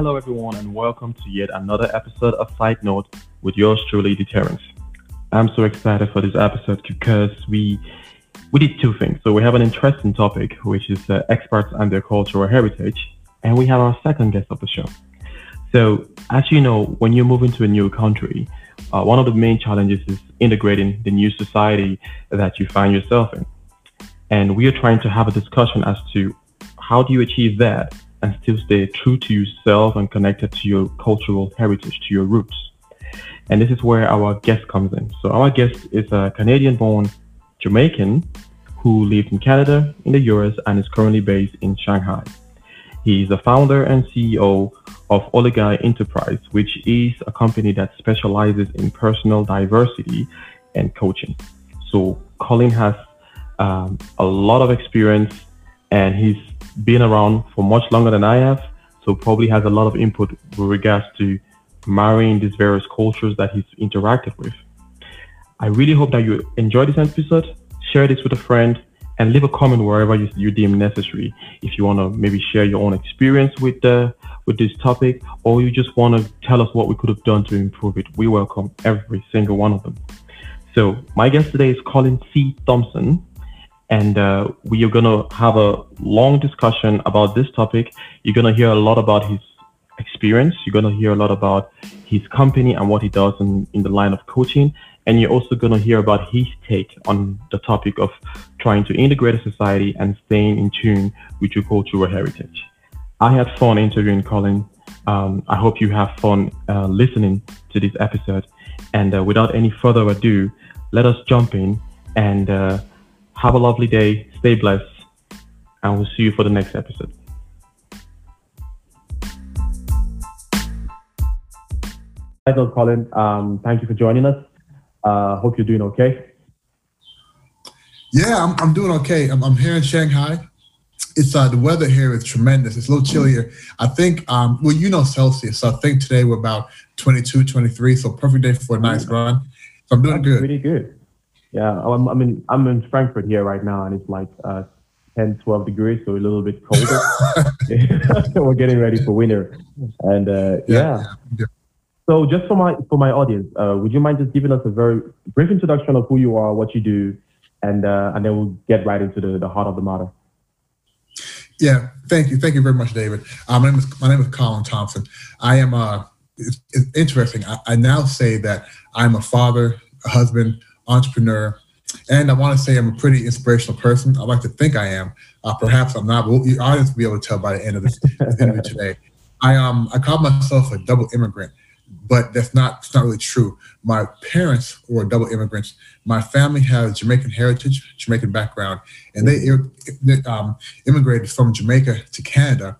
Hello, everyone, and welcome to yet another episode of Side Note with yours truly, D. Terence. I'm so excited for this episode because we we did two things. So we have an interesting topic, which is uh, expats and their cultural heritage, and we have our second guest of the show. So, as you know, when you move into a new country, uh, one of the main challenges is integrating the new society that you find yourself in. And we are trying to have a discussion as to how do you achieve that and still stay true to yourself and connected to your cultural heritage, to your roots. And this is where our guest comes in. So our guest is a Canadian-born Jamaican who lived in Canada, in the US, and is currently based in Shanghai. He is the founder and CEO of Oligye Enterprise, which is a company that specializes in personal diversity and coaching. So Colin has um, a lot of experience and he's been around for much longer than I have, so probably has a lot of input with regards to marrying these various cultures that he's interacted with. I really hope that you enjoy this episode, share this with a friend, and leave a comment wherever you, you deem necessary. If you want to maybe share your own experience with the with this topic, or you just want to tell us what we could have done to improve it, we welcome every single one of them. So my guest today is Colin C. Thomson and uh, we are going to have a long discussion about this topic. You're going to hear a lot about his experience. You're going to hear a lot about his company and what he does in, in the line of coaching. And you're also going to hear about his take on the topic of trying to integrate a society and staying in tune with your cultural heritage. I had fun interviewing Colin. Um, I hope you have fun uh, listening to this episode. And uh, without any further ado, let us jump in and uh, have a lovely day. Stay blessed. And we'll see you for the next episode. Hello, Colin. Um, thank you for joining us. Uh, hope you're doing okay. Yeah, I'm, I'm doing okay. I'm, I'm here in Shanghai. It's uh, the weather here is tremendous. It's a little chillier. I think, um, well, you know Celsius. So I think today we're about 22, 23. So perfect day for a nice run. So I'm doing That's good. Really good. Yeah, I'm, I'm in I'm in Frankfurt here right now, and it's like uh, 10, 12 degrees, so a little bit colder. We're getting ready for winter, and uh, yeah. yeah. So just for my for my audience, uh, would you mind just giving us a very brief introduction of who you are, what you do, and uh, and then we'll get right into the, the heart of the matter. Yeah, thank you, thank you very much, David. Uh, my name is my name is Colin Thomson. I am uh, it's, it's interesting. I, I now say that I'm a father, a husband, entrepreneur, and I want to say I'm a pretty inspirational person. I like to think I am. Uh, perhaps I'm not, but your audience will be able to tell by the end of this interview today. I um I call myself a double immigrant, but that's not it's not really true. My parents were double immigrants. My family has Jamaican heritage, Jamaican background, and they, they um, immigrated from Jamaica to Canada.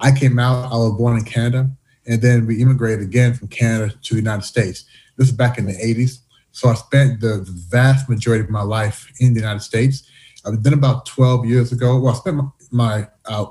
I came out. I was born in Canada, and then we immigrated again from Canada to the United States. This is back in the 80s. So I spent the, the vast majority of my life in the United States. Uh, then about 12 years ago, well, I spent my, my uh,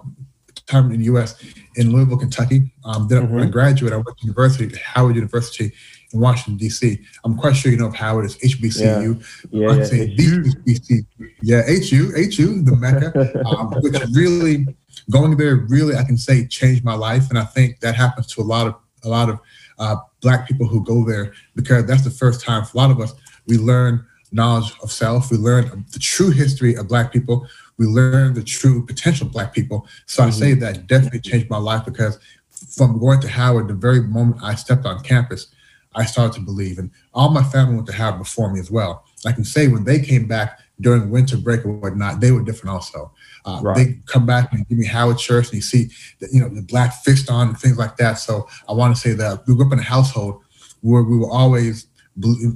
time in the U.S. in Louisville, Kentucky. Um, then mm-hmm. when I graduated, I went to university, Howard University in Washington, D.C. I'm quite sure you know of Howard. It's HBCU. Yeah, yeah, yeah, HBCU. Yeah, HU, HU, the Mecca, um, which really, going there really, I can say changed my life. And I think that happens to a lot of, a lot of uh, black people who go there because that's the first time for a lot of us we learn knowledge of self we learn the true history of black people we learn the true potential of black people. So mm-hmm. i say that definitely changed my life because from going to howard the very moment i stepped on campus i started to believe. And all my family went to howard before me as well. I can say when they came back during winter break or whatnot they were different also uh, right. They come back and give me Howard shirts, and you see, the, you know, the black fist on and things like that. So I want to say that we grew up in a household where we were always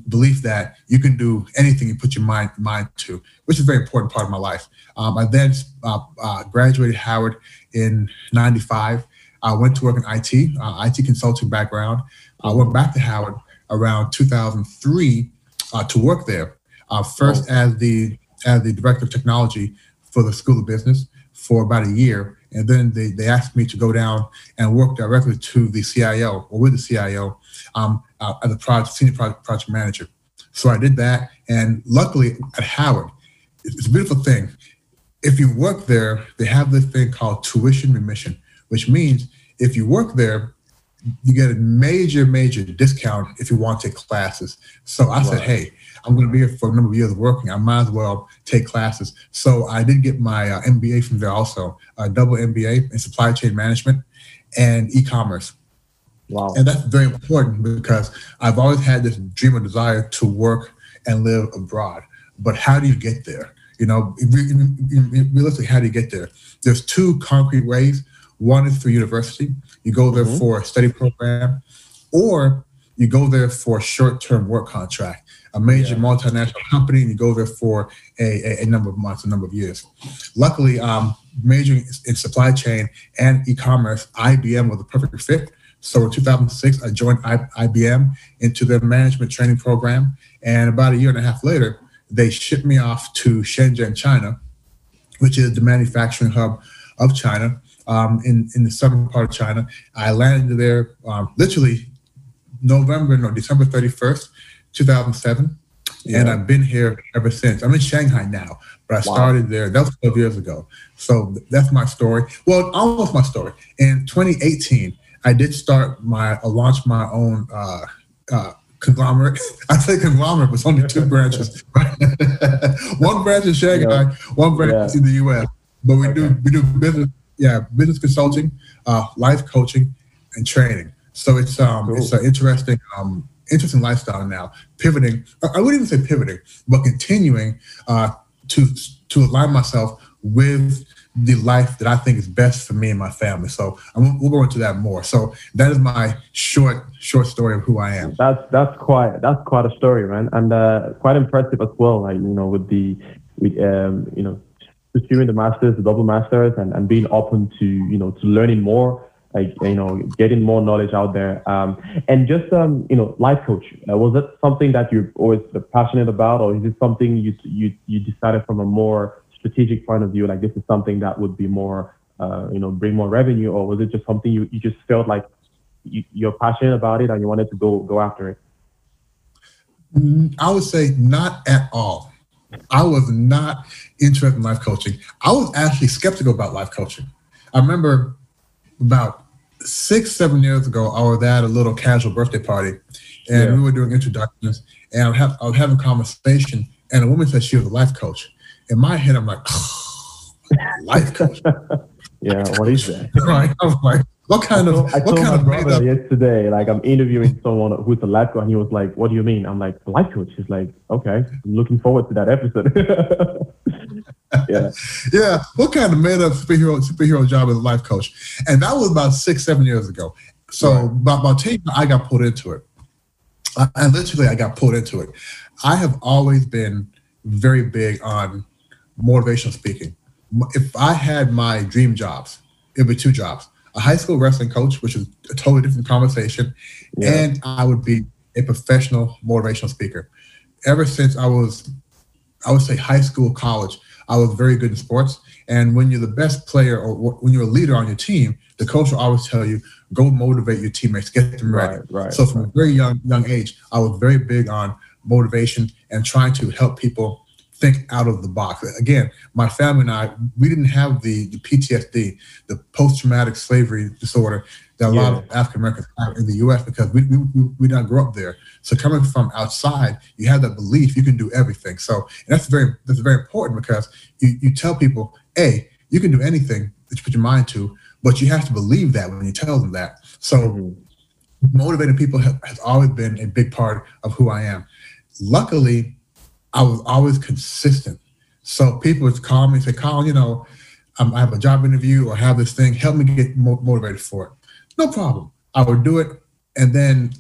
belief that you can do anything you put your mind mind to, which is a very important part of my life. Um, I then uh, uh, graduated Howard in '95. I went to work in IT, uh, IT consulting background. I went back to Howard around 2003 uh, to work there. Uh, first oh. as the as the director of technology for the School of Business for about a year. And then they, they asked me to go down and work directly to the CIO or with the CIO um, uh, as a project, senior project, project manager. So I did that. And luckily at Howard, it's a beautiful thing. If you work there, they have this thing called tuition remission, which means if you work there, you get a major, major discount if you want to take classes. So I said, hey, I'm going to be here for a number of years working. I might as well take classes. So I did get my uh, MBA from there also, a double MBA in supply chain management and e-commerce. Wow. And that's very important because I've always had this dream or desire to work and live abroad. But how do you get there? You know, realistically, how do you get there? There's two concrete ways. One is through university. You go there mm-hmm. for a study program, or you go there for a short-term work contract, a major yeah. multinational company, and you go there for a, a, number of months, a number of years. Luckily, um, majoring in supply chain and e-commerce, IBM was a perfect fit. So in 2006, I joined IBM into their management training program, and about a year and a half later, they shipped me off to Shenzhen, China, which is the manufacturing hub of China um, in, in the southern part of China. I landed there um, literally November, no, December 31st, 2007. Yeah. And I've been here ever since. I'm in Shanghai now, but I wow. started there. That was 12 years ago. So that's my story. Well, almost my story. In 2018, I did start my, uh, launch my own uh, uh, conglomerate. I say conglomerate, but it's only two branches. one branch in Shanghai, yeah. one branch yeah. in the U.S. But we okay. do we do business yeah, business consulting, uh, life coaching, and training. So it's um cool. it's an interesting um interesting lifestyle now. Pivoting, I wouldn't even say pivoting, but continuing uh, to to align myself with the life that I think is best for me and my family. So I'm, we'll go into that more. So that is my short short story of who I am. That's that's quite that's quite a story, man, and uh, quite impressive as well. Like you know, with the with um, you know pursuing the masters, the double masters, and, and being open to you know to learning more, like you know getting more knowledge out there. Um, and just um, you know, life coach. Uh, was it something that you're always passionate about, or is it something you you you decided from a more strategic point of view, like this is something that would be more uh, you know bring more revenue, or was it just something you, you just felt like you, you're passionate about it and you wanted to go go after it? Mm, I would say not at all. I was not interested in life coaching. I was actually skeptical about life coaching. I remember about six, seven years ago, I was at a little casual birthday party and yeah. we were doing introductions and I have, I was having a conversation and a woman said she was a life coach. In my head, I'm like, oh, life coach. yeah, what is that? right. I was like, what kind I told, of? I what told kind my of brother yesterday. Like I'm interviewing someone who's a life coach, and he was like, "What do you mean?" I'm like, "Life coach." He's like, "Okay, I'm looking forward to that episode." yeah, yeah. What kind of made up superhero superhero job as a life coach? And that was about six, seven years ago. So right. about about ten, I got pulled into it, uh, and literally, I got pulled into it. I have always been very big on motivational speaking. If I had my dream jobs, it'd be two jobs a high school wrestling coach, which is a totally different conversation, yeah. and I would be a professional motivational speaker. Ever since I was, I would say high school, college, I was very good in sports. And when you're the best player or when you're a leader on your team, the coach will always tell you, go motivate your teammates, get them ready. Right, right, so from right. a very young young age, I was very big on motivation and trying to help people think out of the box. Again, my family and I, we didn't have the, the PTSD, the post traumatic slavery disorder that a yeah. lot of African Americans have in the US because we, we, we, didn't grow up there. So coming from outside, you have that belief you can do everything. So that's very that's very important because you, you tell people, hey, you can do anything that you put your mind to, but you have to believe that when you tell them that. So mm-hmm. motivating people have, has always been a big part of who I am. Luckily, I was always consistent. So people would call me and say, Colin, you know, um, I have a job interview or have this thing. Help me get mo- motivated for it. No problem. I would do it. And then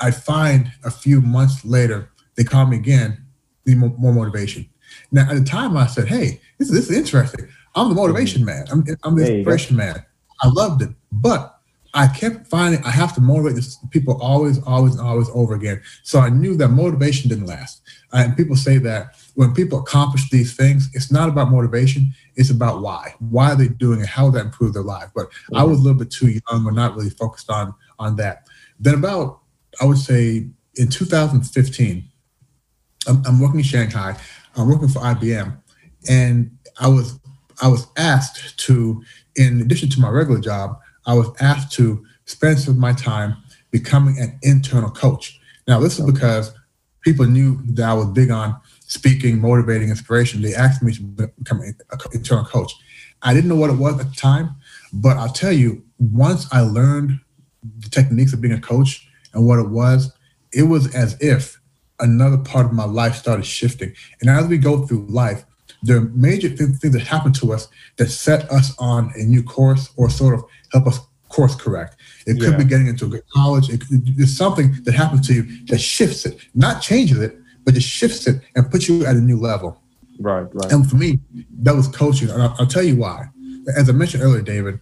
I find a few months later, they call me again, need more, more motivation. Now, at the time, I said, hey, this, this is interesting. I'm the motivation man. I'm, I'm the inspiration man. I loved it. But I kept finding I have to motivate this, people always, always, and always over again. So I knew that motivation didn't last. And people say that when people accomplish these things, it's not about motivation, it's about why. Why are they doing it? How that improve their life? But mm-hmm. I was a little bit too young or not really focused on on that. Then about, I would say in 2015, I'm, I'm working in Shanghai, I'm working for IBM, and I was I was asked to, in addition to my regular job, I was asked to spend some of my time becoming an internal coach. Now, this is because people knew that I was big on speaking, motivating, inspiration. They asked me to become an internal coach. I didn't know what it was at the time, but I'll tell you, once I learned the techniques of being a coach and what it was, it was as if another part of my life started shifting. And as we go through life, there are major things, things that happen to us that set us on a new course or sort of help us course correct. It could yeah. be getting into a good college. It, there's something that happens to you that shifts it, not changes it, but just shifts it and puts you at a new level. Right, right. And for me, that was coaching. And I'll, I'll tell you why. As I mentioned earlier, David,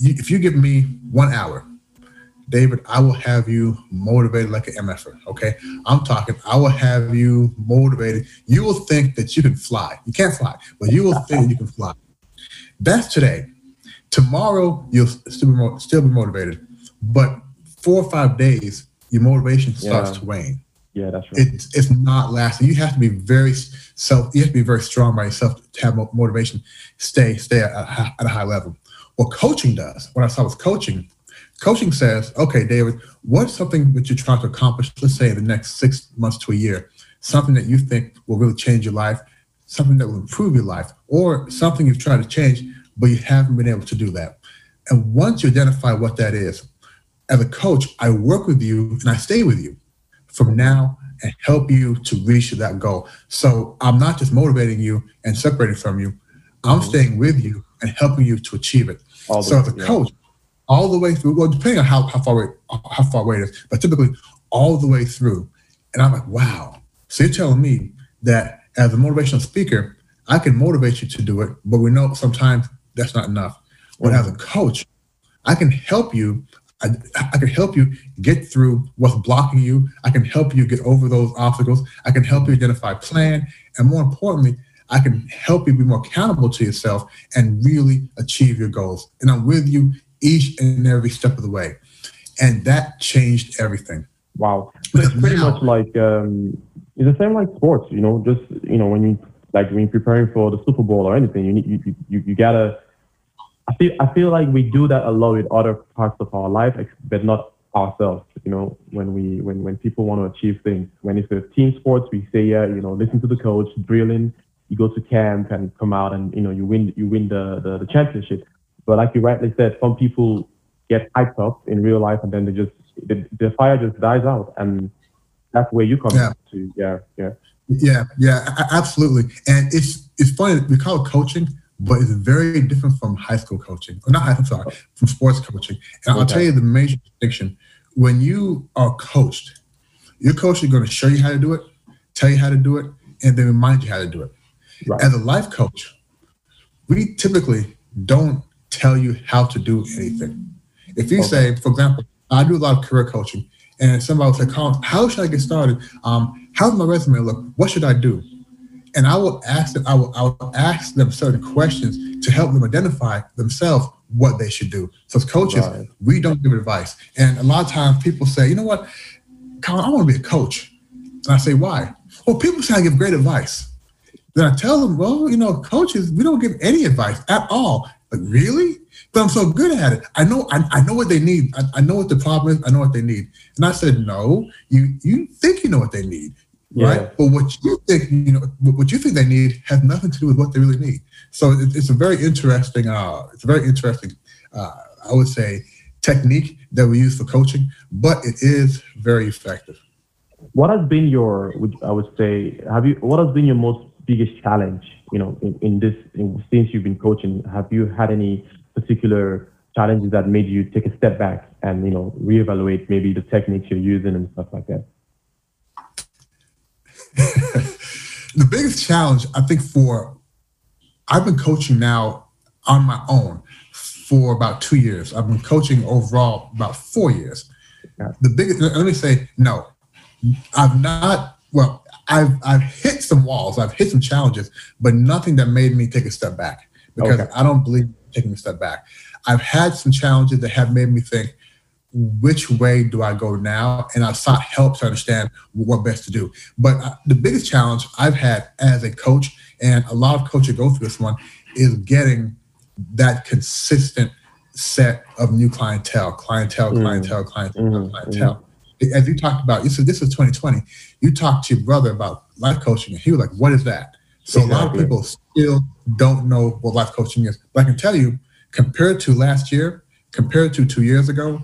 you, if you give me one hour, David, I will have you motivated like an MFer. Okay. I'm talking, I will have you motivated. You will think that you can fly. You can't fly, but you will think you can fly. That's today. Tomorrow, you'll still be, still be motivated. But four or five days, your motivation starts yeah. to wane. Yeah, that's right. It's, it's not lasting. You have to be very self. You have to be very strong by yourself to have motivation. Stay, stay at a, at a high level. What coaching does, what I saw with coaching, coaching says, okay, David, what's something that you're trying to accomplish? Let's say in the next six months to a year, something that you think will really change your life, something that will improve your life, or something you've tried to change, but you haven't been able to do that. And once you identify what that is, as a coach, I work with you and I stay with you from now and help you to reach that goal. So I'm not just motivating you and separating from you. I'm mm-hmm. staying with you and helping you to achieve it. All so as a yeah. coach, all the way through, well, depending on how, how far away, how far away it is, but typically all the way through. And I'm like, wow. So you're telling me that as a motivational speaker, I can motivate you to do it, but we know sometimes that's not enough. But mm-hmm. as a coach, I can help you I, I can help you get through what's blocking you. I can help you get over those obstacles. I can help you identify plan. And more importantly, I can help you be more accountable to yourself and really achieve your goals. And I'm with you each and every step of the way. And that changed everything. Wow. It's pretty now, much like, um, it's the same like sports, you know, just, you know, when you, like when you're preparing for the Super Bowl or anything, you need, you, you, you gotta, I feel I feel like we do that a lot with other parts of our life, but not ourselves. You know, when we when when people want to achieve things, when it's a team sports, we say, yeah, you know, listen to the coach, drilling. You go to camp and come out and you know you win you win the the, the championship. But like you rightly said, some people get hyped up in real life and then they just the, the fire just dies out, and that's where you come yeah. to. Yeah, yeah. Yeah, yeah, absolutely. And it's it's funny we call it coaching, but it's very different from high school coaching. Or not high, I'm sorry, from sports coaching. And okay. I'll tell you the major distinction. When you are coached, your coach is going to show you how to do it, tell you how to do it, and then remind you how to do it. Right. As a life coach, we typically don't tell you how to do anything. If you okay. say, for example, I do a lot of career coaching, and somebody will say, Colin, how should I get started? Um, how's my resume look? What should I do? and I will ask them, I will, I will ask them certain questions to help them identify themselves what they should do. So as coaches, right. we don't give advice. And a lot of times people say, you know what, Colin, I want to be a coach. And I say, why? Well, people say I give great advice. Then I tell them, well, you know, coaches, we don't give any advice at all. Like, really? But I'm so good at it. I know I, I know what they need. I, I know what the problem is. I know what they need. And I said, no, you you think you know what they need yeah. right? But what you think, you know, what you think they need has nothing to do with what they really need. So it's a very interesting, uh, it's a very interesting, uh, I would say, technique that we use for coaching, but it is very effective. What has been your, I would say, have you? What has been your most biggest challenge? You know, in, in this, in, since you've been coaching, have you had any particular challenges that made you take a step back and you know reevaluate maybe the techniques you're using and stuff like that? the biggest challenge, I think, for I've been coaching now on my own for about two years. I've been coaching overall about four years. The biggest, let me say, no, I've not. Well, I've I've hit some walls, I've hit some challenges, but nothing that made me take a step back because okay. I don't believe taking a step back. I've had some challenges that have made me think, which way do I go now? And I sought help to understand what best to do. But uh, the biggest challenge I've had as a coach, and a lot of coaches go through this one, is getting that consistent set of new clientele, clientele, mm. clientele, clientele, mm-hmm. clientele. As you talked about, you said this is 2020. You talked to your brother about life coaching, and he was like, "What is that?" So exactly. a lot of people still don't know what life coaching is. But I can tell you, compared to last year, compared to two years ago,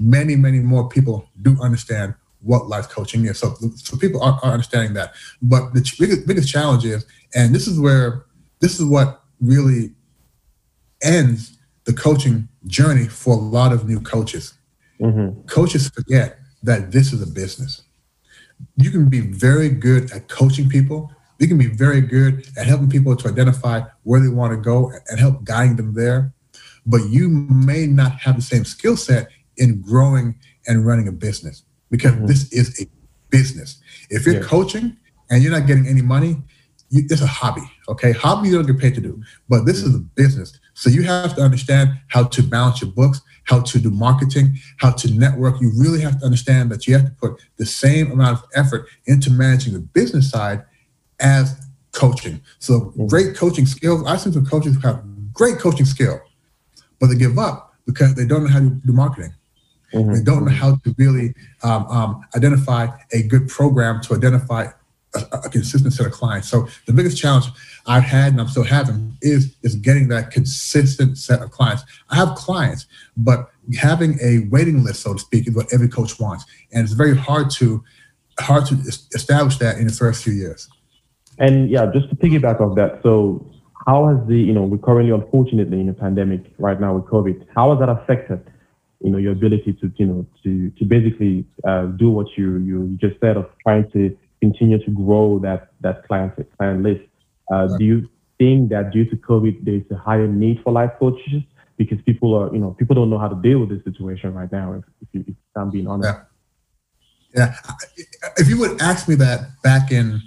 many, many more people do understand what life coaching is. So, so people are, are understanding that. But the biggest, biggest challenge is, and this is where this is what really ends the coaching journey for a lot of new coaches. Mm-hmm. Coaches forget that this is a business. You can be very good at coaching people. You can be very good at helping people to identify where they want to go and help guiding them there. But you may not have the same skill set in growing and running a business because mm-hmm. this is a business. If you're yeah. coaching and you're not getting any money, you, it's a hobby. Okay, hobby you don't get paid to do, but this mm-hmm. is a business. So you have to understand how to balance your books, how to do marketing, how to network. You really have to understand that you have to put the same amount of effort into managing the business side as coaching. So great coaching skills. I've seen some coaches who have great coaching skill, but they give up because they don't know how to do marketing. Mm-hmm. They don't know how to really um, um, identify a good program to identify a, a, consistent set of clients. So the biggest challenge I've had and I'm still having is is getting that consistent set of clients. I have clients, but having a waiting list, so to speak, is what every coach wants, and it's very hard to hard to establish that in the first few years. And yeah, just to piggyback off that, so how has the you know we're currently unfortunately in a pandemic right now with COVID. How has that affected you know your ability to you know to to basically uh, do what you you just said of trying to continue to grow that that client client list. Uh, right. Do you think that due to COVID there's a higher need for life coaches because people are you know people don't know how to deal with this situation right now if, if, you, if I'm being honest. Yeah. Yeah, if you would ask me that back in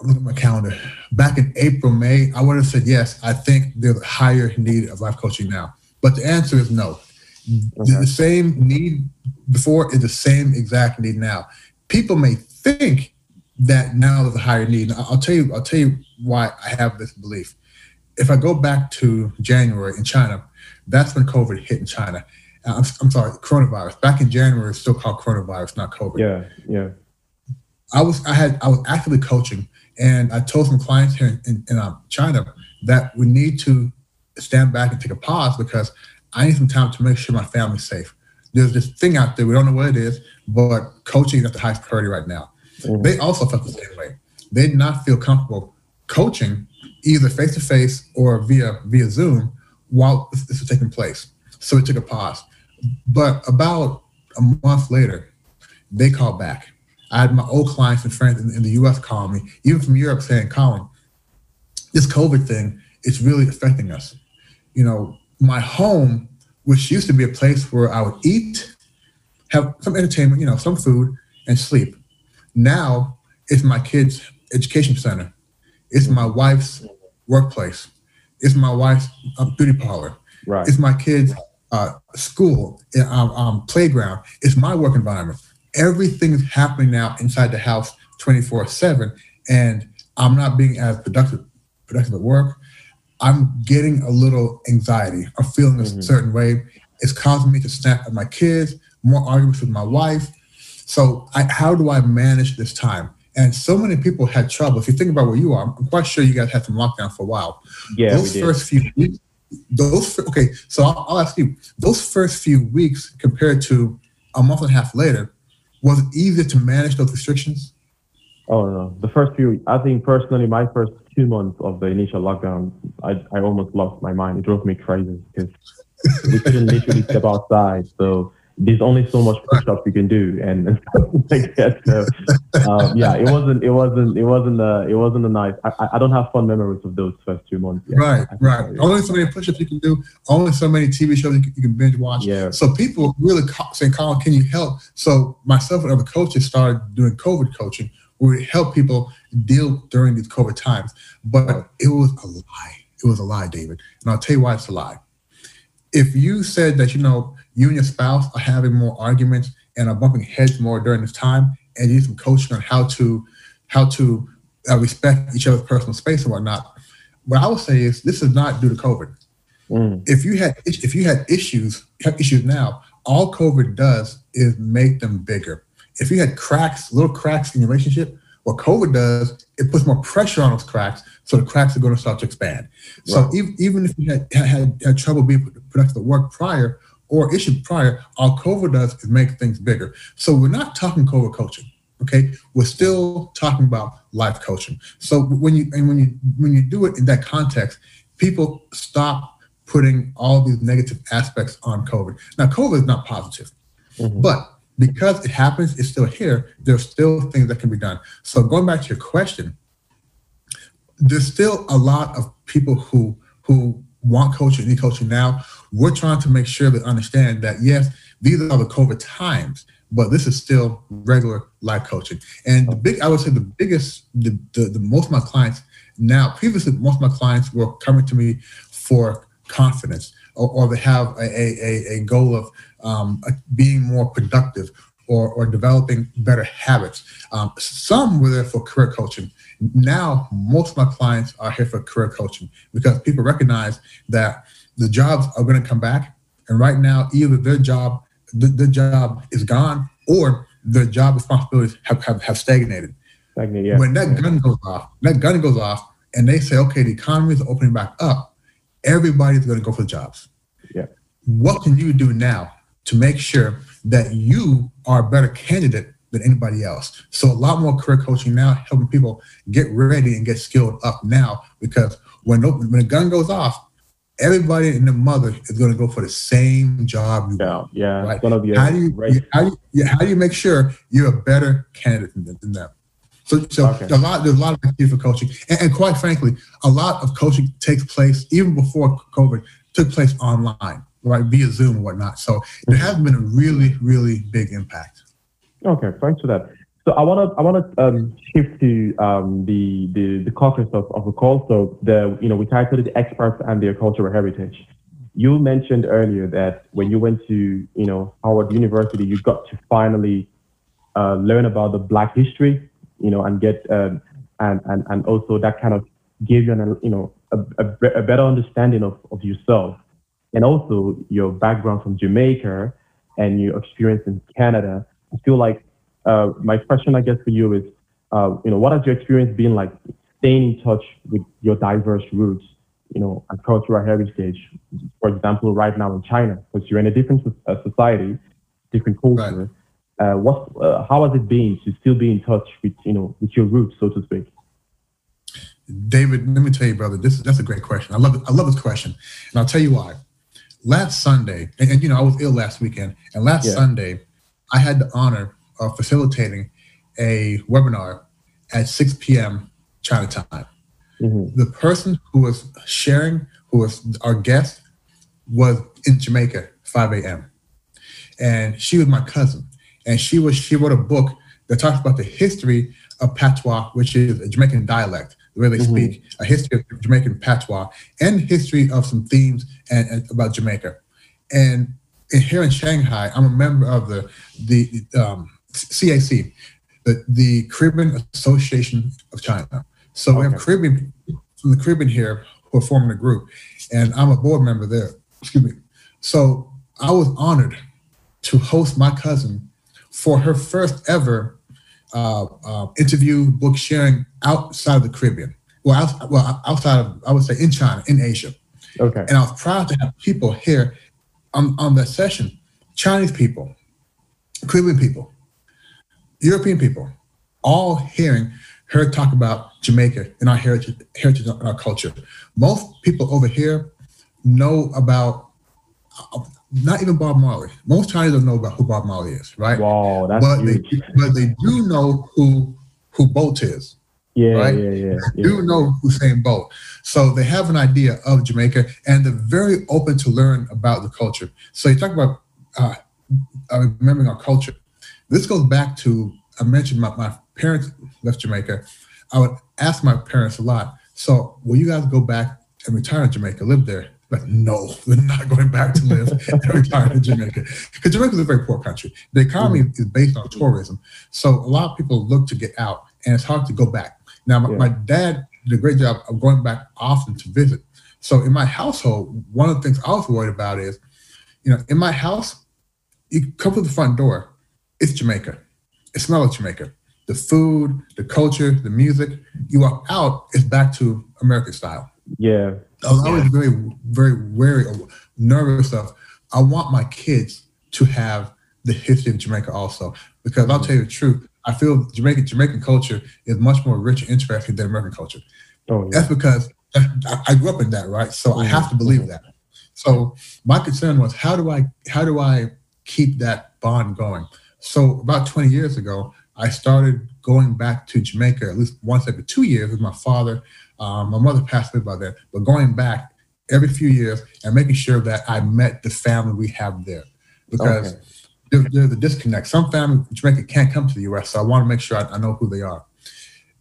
look at my calendar. Back in April, May, I would have said yes. I think there's a higher need of life coaching now. But the answer is no. Okay. The same need before is the same exact need now. People may think that now there's a higher need. I'll tell you. I'll tell you why I have this belief. If I go back to January in China, that's when COVID hit in China. I'm, I'm sorry, coronavirus. Back in January, it's still called coronavirus, not COVID. Yeah, yeah. I was I had I was actively coaching and I told some clients here in, in um, China that we need to stand back and take a pause because I need some time to make sure my family's safe. There's this thing out there, we don't know what it is, but coaching is at the highest priority right now. Mm-hmm. They also felt the same way. They did not feel comfortable coaching either face to face or via via Zoom while this, this was taking place. So it took a pause. But about a month later, they called back I had my old clients and friends in, in the US call me, even from Europe saying, Colin, this COVID thing is really affecting us. You know, my home, which used to be a place where I would eat, have some entertainment, you know, some food, and sleep. Now it's my kids' education center. It's my wife's workplace. It's my wife's uh, beauty parlor. Right. It's my kids' uh, school, um, um, playground. It's my work environment everything is happening now inside the house 24 7 and i'm not being as productive productive at work i'm getting a little anxiety i'm feeling a mm-hmm. certain way it's causing me to snap at my kids more arguments with my wife so I, how do i manage this time and so many people had trouble if you think about where you are i'm quite sure you guys had some lockdown for a while yeah those first few weeks those okay so I'll, I'll ask you those first few weeks compared to a month and a half later was it easier to manage those restrictions? Oh no, the first few. I think personally, my first two months of the initial lockdown, I I almost lost my mind. It drove me crazy because we couldn't literally step outside. So there's only so much push-up you can do, and, and like that. So um, yeah, it wasn't, it wasn't, it wasn't, a, it wasn't a nice. I, I don't have fun memories of those first two months. Yeah, right, right. Only so many push-ups you can do. Only so many TV shows you can, you can binge watch. Yeah. So people really saying, "Colin, can you help?" So myself and other coaches started doing COVID coaching, where we help people deal during these COVID times. But it was a lie. It was a lie, David, and I'll tell you why it's a lie. If you said that you know you and your spouse are having more arguments and are bumping heads more during this time, and you need some coaching on how to how to uh, respect each other's personal space and whatnot. What I would say is this is not due to COVID. Mm. If you had if you had issues have issues now, all COVID does is make them bigger. If you had cracks, little cracks in your relationship, what COVID does, it puts more pressure on those cracks, so the cracks are going to start to expand. Right. So even, even if you had, had, had trouble being productive at work prior or issues prior, all COVID does is make things bigger. So we're not talking COVID coaching. Okay, we're still talking about life coaching. So when you and when you when you do it in that context, people stop putting all these negative aspects on COVID. Now, COVID is not positive, mm-hmm. but because it happens, it's still here. There's still things that can be done. So going back to your question, there's still a lot of people who who want coaching, need coaching now. We're trying to make sure they understand that yes, these are the COVID times, but this is still regular life coaching. And the big, I would say, the biggest, the the, the most of my clients now. Previously, most of my clients were coming to me for confidence, or, or they have a, a, a goal of um, being more productive or, or developing better habits. Um, some were there for career coaching. Now, most of my clients are here for career coaching because people recognize that the jobs are going to come back. And right now, either their job, the, the job is gone or their job responsibilities have, have, have stagnated. Stagnated, yeah. When that gun goes off, that gun goes off, and they say, okay, the economy is opening back up, everybody's going to go for jobs. Yeah. What can you do now to make sure that you are a better candidate than anybody else. So a lot more career coaching now, helping people get ready and get skilled up now because when when the gun goes off, everybody and the mother is going to go for the same job. You yeah, yeah. Right? how do you, how do you, yeah, how do you make sure you're a better candidate than, than them? So, so okay. a lot, there's a lot of activity for coaching, and, and, quite frankly, a lot of coaching takes place even before COVID took place online right via Zoom and whatnot. So there mm-hmm. has been a really, really big impact. Okay, thanks for that. So I want to I want to um, shift to um, the the the caucus of, of the call. So the you know we titled it expats and their cultural heritage. You mentioned earlier that when you went to you know Howard University, you got to finally uh, learn about the Black history, you know, and get um, and and and also that kind of gave you an you know a, a, a better understanding of, of yourself and also your background from Jamaica and your experience in Canada. I feel like uh, my question, I guess, for you is, uh, you know, what has your experience been like staying in touch with your diverse roots, you know, and cultural heritage? For example, right now in China, because you're in a different uh, society, different culture. Right. Uh, what, uh, how has it been to still be in touch with, you know, with your roots, so to speak? David, let me tell you, brother, this is that's a great question. I love it. I love this question, and I'll tell you why last Sunday, and, and, you know, I was ill last weekend, and last yeah. Sunday, I had the honor of facilitating a webinar at 6 p.m. China time. Mm-hmm. The person who was sharing, who was our guest, was in Jamaica, 5 a.m. And she was my cousin. And she was she wrote a book that talks about the history of patois, which is a Jamaican dialect the way they mm-hmm. speak, a history of Jamaican patois, and history of some themes and, and about Jamaica. And here in Shanghai, I'm a member of the the um, CAC, the, the Caribbean Association of China. So okay. we have Caribbean from the Caribbean here who are forming a group, and I'm a board member there. Excuse me. So I was honored to host my cousin for her first ever uh, uh, interview, book sharing outside of the Caribbean. Well, out, well, outside of, I would say in China, in Asia. Okay. And I was proud to have people here on, on that session Chinese people, Caribbean people, European people, all hearing her talk about Jamaica and our heritage, heritage and our culture. Most people over here know about not even Bob Marley. Most Chinese don't know about who Bob Marley is, right? Wow, that's but huge. they but they do know who who Bolt is. Yeah, right? yeah, yeah, They do know Usain Bolt. So they have an idea of Jamaica and they're very open to learn about the culture. So you talk about uh, uh, remembering our culture. This goes back to I mentioned my, my parents left Jamaica. I would ask my parents a lot. So will you guys go back and retire in Jamaica, live there? Like, no, we're not going back to live and retire in Jamaica. Because Jamaica is a very poor country. The economy mm-hmm. is based on tourism. So a lot of people look to get out, and it's hard to go back. Now, my, yeah. my dad did a great job of going back often to visit. So in my household, one of the things I was worried about is, you know, in my house, you come to the front door, it's Jamaica. It's not like Jamaica. The food, the culture, the music. You walk out, it's back to American style. Yeah. I was always very, very wary or nervous of, I want my kids to have the history of Jamaica also. Because I'll tell you the truth, I feel Jamaican Jamaican culture is much more rich and interesting than American culture. Oh, yeah. That's because I grew up in that, right? So mm-hmm. I have to believe mm-hmm. that. So my concern was how do I how do I keep that bond going? So about 20 years ago, I started going back to Jamaica at least once every two years with my father. Um, my mother passed away by then, but going back every few years and making sure that I met the family we have there because okay. there, there's a disconnect. Some family in Jamaica can't come to the U.S., so I want to make sure I, I know who they are.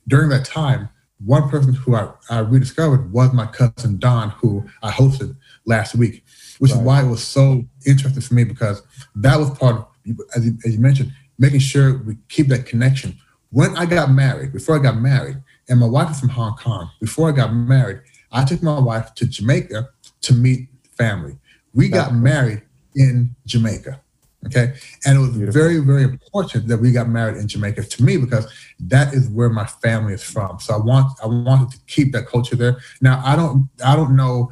During that time, one person who I, I, rediscovered was my cousin Don, who I hosted last week, which right. is why it was so interesting for me because that was part of, as you, as you mentioned, making sure we keep that connection. When I got married, before I got married, and my wife is from Hong Kong, before I got married, I took my wife to Jamaica to meet family. We got married in Jamaica. Okay. And it was Beautiful. very, very important that we got married in Jamaica to me because that is where my family is from. So I want I wanted to keep that culture there. Now I don't I don't know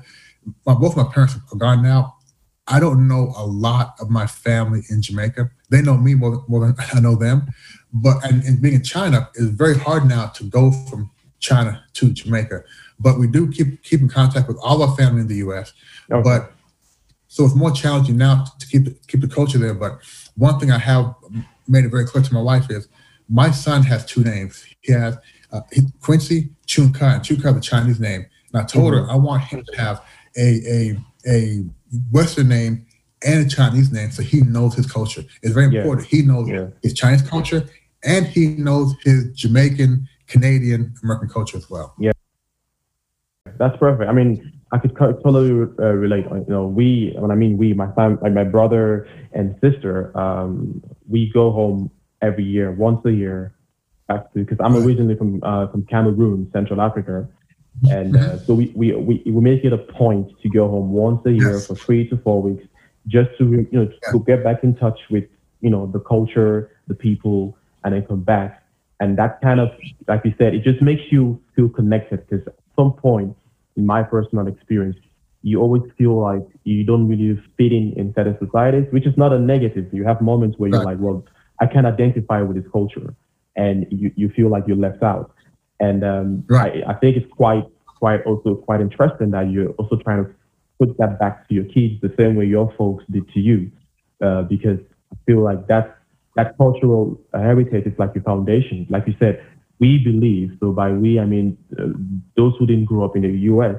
my, both my parents are gone now. I don't know a lot of my family in Jamaica. They know me more, than, more than I know them. But and, and being in China is very hard now to go from China to Jamaica. But we do keep keep in contact with all our family in the U.S. Okay. But so it's more challenging now to keep the, keep the culture there. But one thing I have made it very clear to my wife is my son has two names. He has uh, Quincy Chun Ka, and Chun Ka is a Chinese name. And I told mm-hmm. her I want him to have a, a, a Western name and a Chinese name so he knows his culture. It's very important. Yeah. He knows yeah. his Chinese culture and he knows his Jamaican, Canadian, American culture as well. Yeah. That's perfect. I mean, I could totally uh, relate. You know, we when I mean we, my fam, like my brother and sister, um, we go home every year, once a year, back to because I'm originally from uh, from Cameroon, Central Africa, and uh, mm-hmm. so we, we we we make it a point to go home once a year yes. for three to four weeks, just to you know to get back in touch with you know the culture, the people, and then come back. And that kind of, like you said, it just makes you feel connected because at some point in my personal experience, you always feel like you don't really fit in in certain societies, which is not a negative. You have moments where you're like, well, I can't identify with this culture, and you, you feel like you're left out. And um, right. I, I think it's quite quite also quite interesting that you're also trying to put that back to your kids the same way your folks did to you, uh, because I feel like that that cultural heritage is like your foundation. Like you said, we believe, so by we, I mean uh, those who didn't grow up in the US,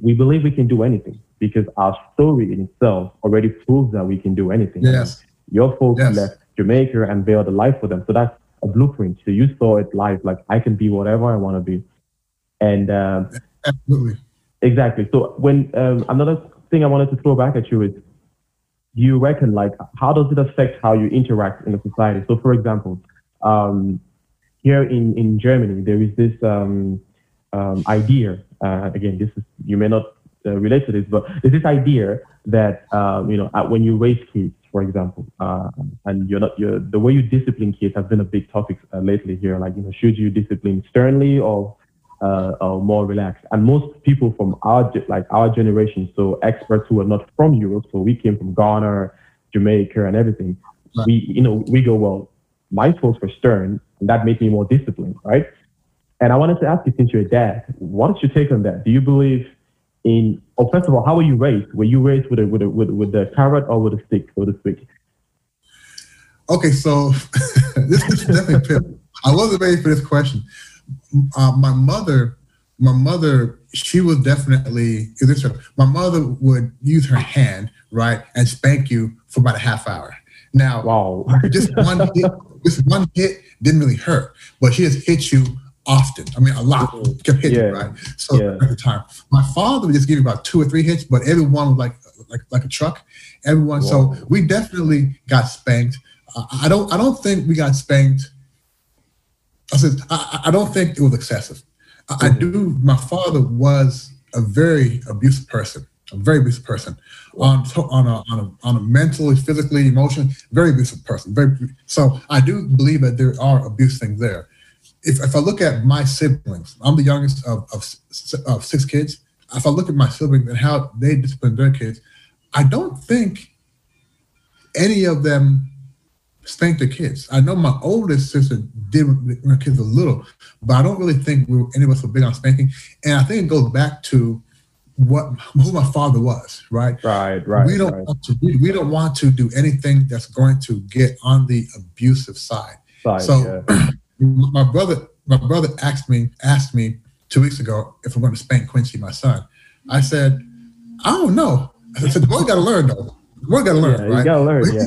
we believe we can do anything because our story in itself already proves that we can do anything. Yes. Your folks yes. left Jamaica and built a life for them. So that's a blueprint. So you saw it live, like I can be whatever I want to be. And um, absolutely. Exactly. So when um, another thing I wanted to throw back at you is, you reckon like how does it affect how you interact in a society? So for example, um, here in, in Germany, there is this um, um, idea. Uh, again, this is you may not uh, relate to this, but there's this idea that um, you know when you raise kids, for example, uh, and you're not you're, the way you discipline kids has been a big topic uh, lately here. Like you know, should you discipline sternly or uh, or more relaxed? And most people from our like our generation, so expats who are not from Europe, so we came from Ghana, Jamaica, and everything. Right. We you know we go well. My folks were stern, and that made me more disciplined, right? And I wanted to ask you, since you're a dad, what's your take on that? Do you believe in, oh, first of all, how were you raised? Were you raised with a, with a, with, with the carrot or with a stick, so to speak? Okay, so this is definitely pivotal. I wasn't ready for this question. Uh, my mother, my mother, she was definitely is this. My mother would use her hand, right, and spank you for about a half hour. Now, wow, just one hit, just one hit didn't really hurt, but she just hit you often. I mean, a lot hitting, yeah. right? So yeah. the time, my father would just give you about two or three hits, but everyone was like like like a truck. Everyone. Whoa. So we definitely got spanked. Uh, I don't. I don't think we got spanked. I said I, I don't think it was excessive. I, mm-hmm. I do. My father was a very abusive person, a very abusive person, on on a on a on a mentally, physically, emotionally, very abusive person. Very so I do believe that there are abuse things there. If if I look at my siblings, I'm the youngest of of, of six kids. If I look at my siblings and how they discipline their kids, I don't think any of them spank the kids. I know my oldest sister did when her kids were little, but I don't really think we were, any of us were big on spanking. And I think it goes back to what who my father was, right? Right, right. We don't right. want to we don't want to do anything that's going to get on the abusive side. Side, so yeah. my brother my brother asked me asked me two weeks ago if I'm going to spank Quincy, my son. I said, I don't know. I said, the boy got to learn though. The boy got to learn, Yeah, right? you gotta learn, yeah.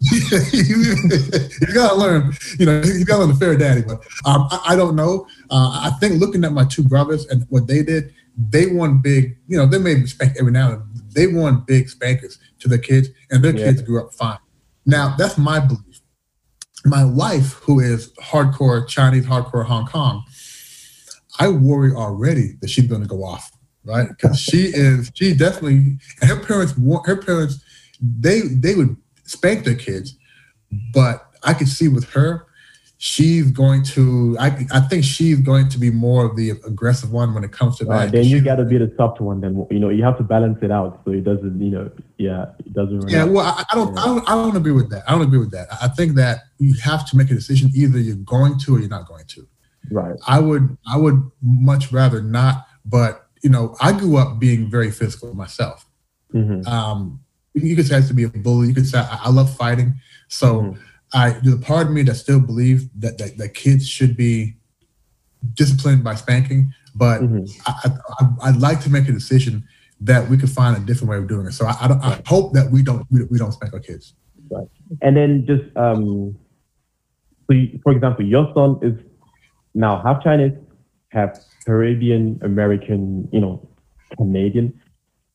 you gotta learn, you know, you gotta learn the fair daddy. But um, I, I don't know. Uh, I think looking at my two brothers and what they did, they won big. You know, they may be spanked every now and then. They won big spankers to their kids, and their Yeah. kids grew up fine. Now that's my belief. My wife, who is hardcore Chinese, hardcore Hong Kong, I worry already that she's going to go off, right? Because she is, she definitely, and her parents, her parents, they they would spank their kids, but I could see with her, she's going to, I I think she's going to be more of the aggressive one when it comes to All right, that. then you gotta be the soft one. Then you know you have to balance it out so it doesn't, you know, yeah, it doesn't. Yeah, well, I, I don't, I don't, I don't agree with that. I don't agree with that. I think that you have to make a decision. Either you're going to or you're not going to. right. I would I would much rather not. But you know, I grew up being very physical myself. hmm Um, you could say I used to be a bully. You could say I, I love fighting. So Mhm. I a part of me that still believe that, that that kids should be disciplined by spanking. But hmm I, I, I'd like to make a decision that we could find a different way of doing it. So I, I, don't, I hope that we don't we, we don't spank our kids. Right, And then just um, so you, for example, your son is now half Chinese, half Caribbean, American, you know, Canadian.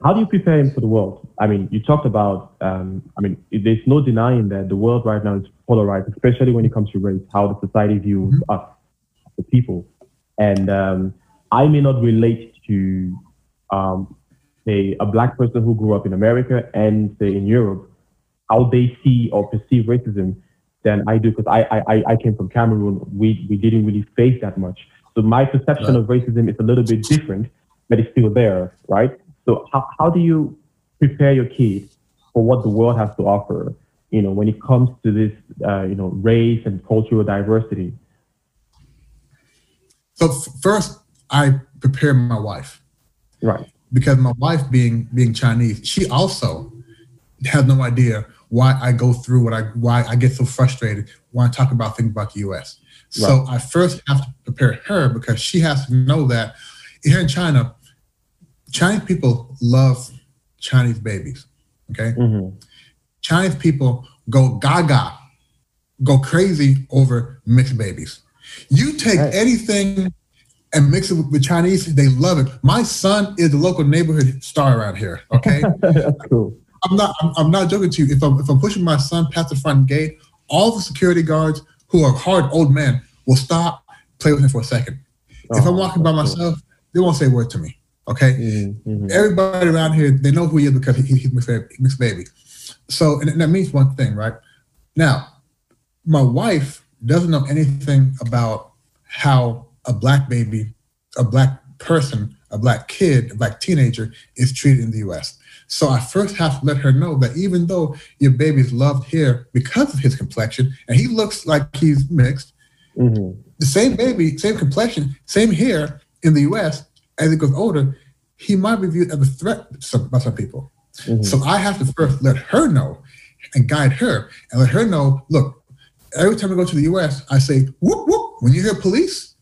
How do you prepare him for the world? I mean, you talked about. Um, I mean, there's no denying that the world right now is polarized, especially when it comes to race, how the society views us, the people. And um, I may not relate to, um, say, a black person who grew up in America and say in Europe how they see or perceive racism than I do because I, I I came from Cameroon. We we didn't really face that much. So my perception Right. of racism is a little bit different, but it's still there, right? So how, how do you prepare your kid for what the world has to offer? You know, when it comes to this, uh, you know, race and cultural diversity. So f- first, I prepare my wife Right. because my wife being being Chinese, she also has no idea why I go through what I why I get so frustrated when I talk about things about the U.S. So I first have to prepare her because she has to know that here in China, Chinese people love Chinese babies. Okay, hmm Chinese people go gaga, go crazy over mixed babies. You take Right. anything and mix it with, Chinese, they love it. My son is the local neighborhood star around here. Okay, That's cool. I'm not. I'm, I'm not joking to you. If I'm if I'm pushing my son past the front gate, all the security guards who are hard old men will stop, play with him for a second. if Oh, I'm walking by that's cool. myself, they won't say a word to me. Okay, Mhm, mhm. everybody around here they know who he is because he, he's mixed baby, mixed baby. So and that means one thing, right? Now, my wife doesn't know anything about how a black baby, a black person, a black kid, a black teenager is treated in the U.S. So I first have to let her know that even though your baby's loved here because of his complexion, and he looks like he's mixed, Mhm. the same baby, same complexion, same hair in the U.S. As he goes older, he might be viewed as a threat by some people. Mhm. So I have to first let her know and guide her and let her know. Look, every time I go to the U.S., I say whoop whoop. When you hear police,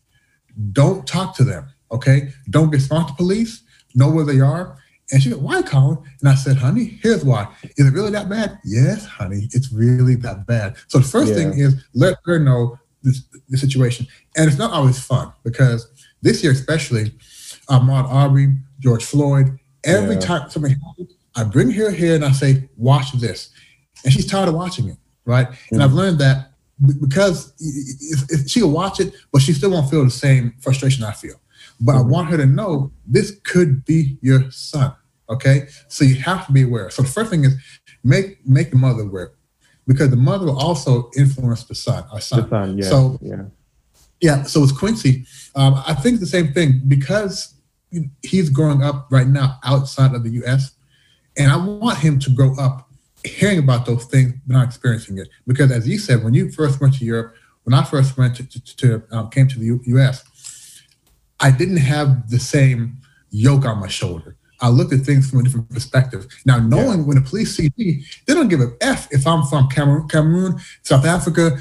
don't talk to them. Okay, don't respond to police. Know where they are. And she goes, "Why, Colin?" And I said, "Honey, here's why. Is it really that bad? Yes, honey, it's really that bad." So the first thing is let her know this, the situation, and it's not always fun because this year, especially, Ahmaud Arbery, George Floyd. Every Yeah. time something happens, I bring her here and I say, "Watch this," and she's tired of watching it, right? And I've learned that because she'll watch it, but she still won't feel the same frustration I feel. but mm-hmm. I want her to know this could be your son. Okay, so you have to be aware. So the first thing is make make the mother aware, because the mother will also influence the son. Our son. The son, yeah. So yeah, yeah. So with Quincy, um, I think the same thing because he's growing up right now outside of the U.S. And I want him to grow up hearing about those things, but not experiencing it. Because as you said, when you first went to Europe, when I first went to, to, to um, came to the U- U.S., I didn't have the same yoke on my shoulder. I looked at things from a different perspective. Now, knowing yeah. when the police see me, they don't give a f if I'm from Cameroon, Cameroon South Africa.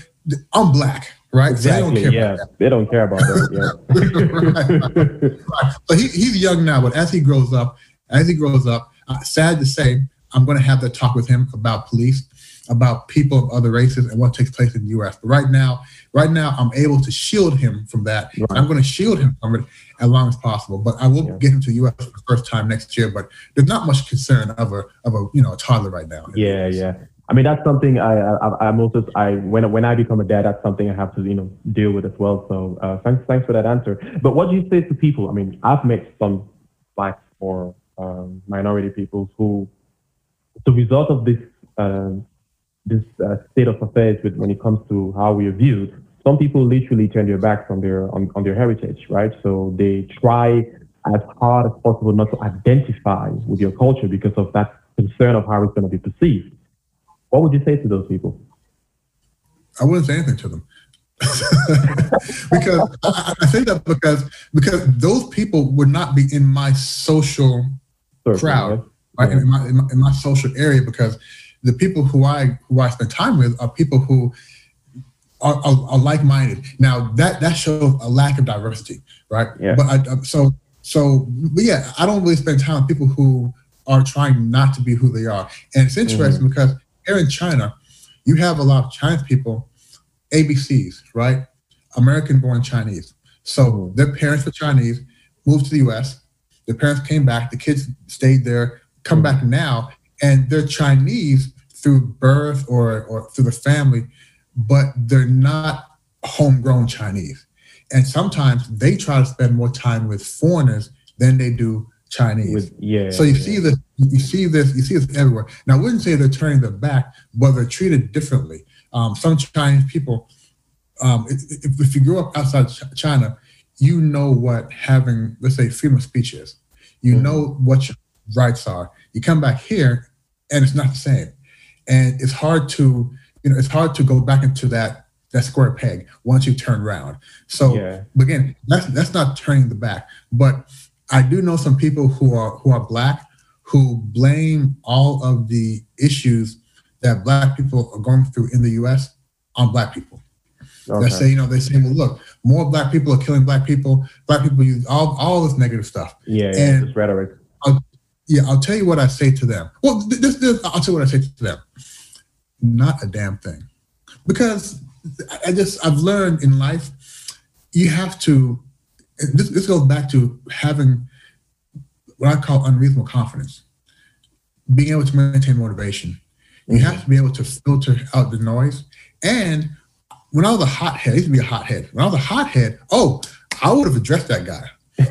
I'm black, right? Exactly. They yeah, they don't care about that. Yeah. right, right. So he, he's young now, but as he grows up, as he grows up, uh, sad to say, I'm going to have that talk with him about police, about people of other races, and what takes place in the U.S. But right now, right now, I'm able to shield him from that. Right. I'm going to shield him from it as long as possible. But I will yeah. get him to the U.S. for the first time next year. But there's not much concern of a of a you know a toddler right now. Yeah, yeah. I mean, that's something I, I I'm also I when when I become a dad, that's something I have to you know deal with as well. So uh, thanks thanks for that answer. But what do you say to people? I mean, I've met some black or um, minority people who, the result of this uh, this uh, state of affairs with when it comes to how we are viewed, some people literally turn their backs on their on, on their heritage, right? So they try as hard as possible not to identify with your culture because of that concern of how it's going to be perceived. What would you say to those people? I wouldn't say anything to them. because I, I, say that because because those people would not be in my social crowd, right? Yeah. In, my, in, my, in my social area because the people who I who I spend time with are people who are, are, are, like-minded. Now that that shows a lack of diversity, right? Yeah. But I, so so but yeah, I don't really spend time with people who are trying not to be who they are, and it's interesting mm-hmm. because here in China, you have a lot of Chinese people, ABCs, right? American-born Chinese. So their parents were Chinese, moved to the U.S. their parents came back. The kids stayed there. Come back now, and they're Chinese through birth or or through the family but they're not homegrown Chinese. And sometimes they try to spend more time with foreigners than they do Chinese. With, yeah. So you yeah. see this, you see this, you see this everywhere. Now I wouldn't say they're turning their back, but they're treated differently. Um, some Chinese people, um, if, if, you grow up outside China, you know what having, let's say, freedom of speech is. You mm-hmm. know what your rights are. You come back here, and it's not the same, and it's hard to you know, it's hard to go back into that that square peg once you turn around. So yeah. again, that's that's not turning the back. But I do know some people who are who are black who blame all of the issues that black people are going through in the US on black people. Okay. They say, you know, they say, well, look, more black people are killing black people. Black people use all, all this negative stuff. Yeah, yeah and rhetoric. I'll, yeah, I'll tell you what I say to them. Well, this, this, I'll tell you what I say to them not a damn thing. Because I just, I've learned in life, you have to, this, this goes back to having what I call unreasonable confidence, being able to maintain motivation. You mm-hmm. have to be able to filter out the noise. And when I was a hothead, I used to be a hothead. When I was a hothead, oh, I would have addressed that guy.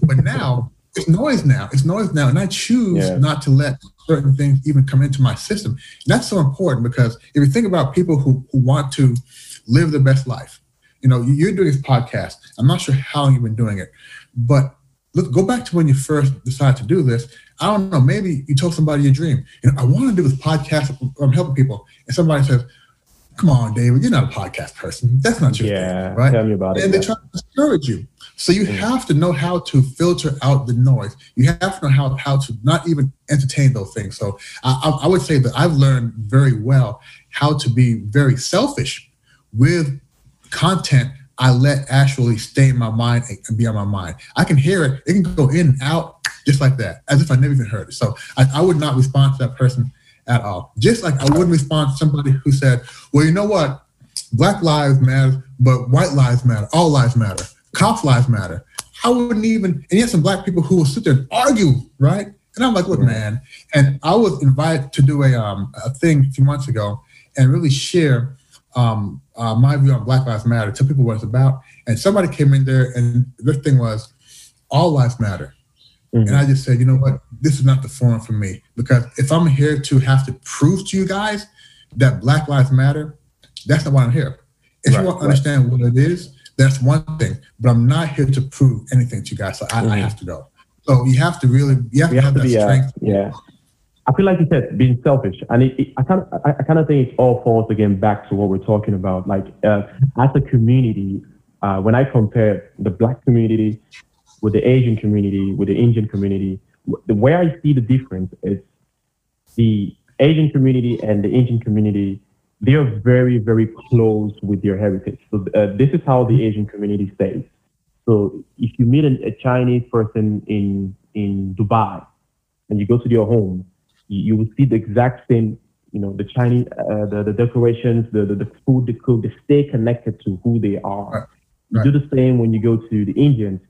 But now it's noise now. It's noise now. And I choose yeah. not to let certain things even come into my system. And that's so important because if you think about people who, who want to live the best life, you know, you're doing this podcast. I'm not sure how long you've been doing it, but look, go back to when you first decided to do this. I don't know, maybe you told somebody your dream. You know, I want to do this podcast. I'm helping people. And somebody says, come on, David, you're not a podcast person. That's not your yeah, thing, right? Tell me about and it. And they try to discourage you. So you mm. have to know how to filter out the noise. You have to know how, how to not even entertain those things. So I, I would say that I've learned very well how to be very selfish with content I let actually stay in my mind and be on my mind. I can hear it. It can go in and out just like that, as if I never even heard it. So I, I would not respond to that person at all. Just like I wouldn't respond to somebody who said, well, you know what? Black lives matter, but white lives matter. All lives matter. Cops lives matter. I wouldn't even, and yet some black people who will sit there and argue, right? And I'm like, look, man. And I was invited to do a, um, a thing a few months ago and really share um, uh, my view on Black Lives Matter, tell people what it's about. And somebody came in there and their thing was, all lives matter. Mm-hmm. And I just said, you know what? This is not the forum for me because if I'm here to have to prove to you guys that Black Lives Matter, that's not why I'm here. If right, you want to understand right. what it is, that's one thing. But I'm not here to prove anything to you guys. So I, mm-hmm. I have to go. So you have to really, you have, to, have, have to be, uh, yeah. I feel like you said being selfish, and it, it, I kind of, I, I kind of think it all falls again back to what we're talking about. Like uh, as a community, uh, when I compare the black community with the Asian community, with the Indian community, the way I see the difference is the Asian community and the Indian community. They are very, very close with their heritage. So uh, this is how the Asian community stays. So if you meet a, Chinese person in in Dubai, and you go to their home, you, will see the exact same you know the Chinese, uh, the the decorations, the, the, the food they cook. They stay connected to who they are. Right. You do the same when you go to the Indians,